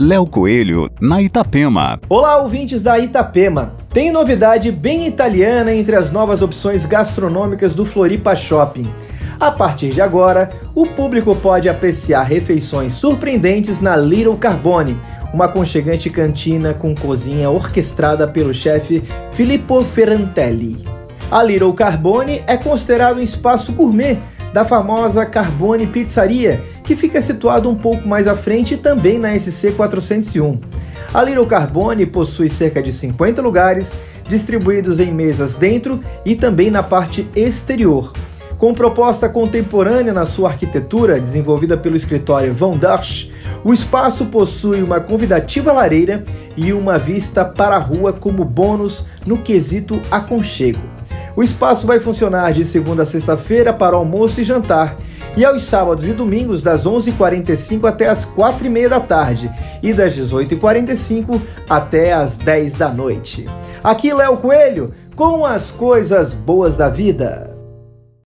Léo Coelho, na Itapema. Olá, ouvintes da Itapema. Tem novidade bem italiana entre as novas opções gastronômicas do Floripa Shopping. A partir de agora, o público pode apreciar refeições surpreendentes na Little Carbone, uma aconchegante cantina com cozinha orquestrada pelo chefe Filippo Ferrantelli. A Little Carbone é considerado um espaço gourmet da famosa Carbone Pizzaria, que fica situado um pouco mais à frente também na SC 401. A Little Carbone possui cerca de 50 lugares, distribuídos em mesas dentro e também na parte exterior. Com proposta contemporânea na sua arquitetura, desenvolvida pelo escritório Van Darsch, o espaço possui uma convidativa lareira e uma vista para a rua como bônus no quesito aconchego. O espaço vai funcionar de segunda a sexta-feira para almoço e jantar, e aos sábados e domingos das 11h45 até as 4h30 da tarde e das 18h45 até as 10 da noite. Aqui Léo Coelho com as coisas boas da vida.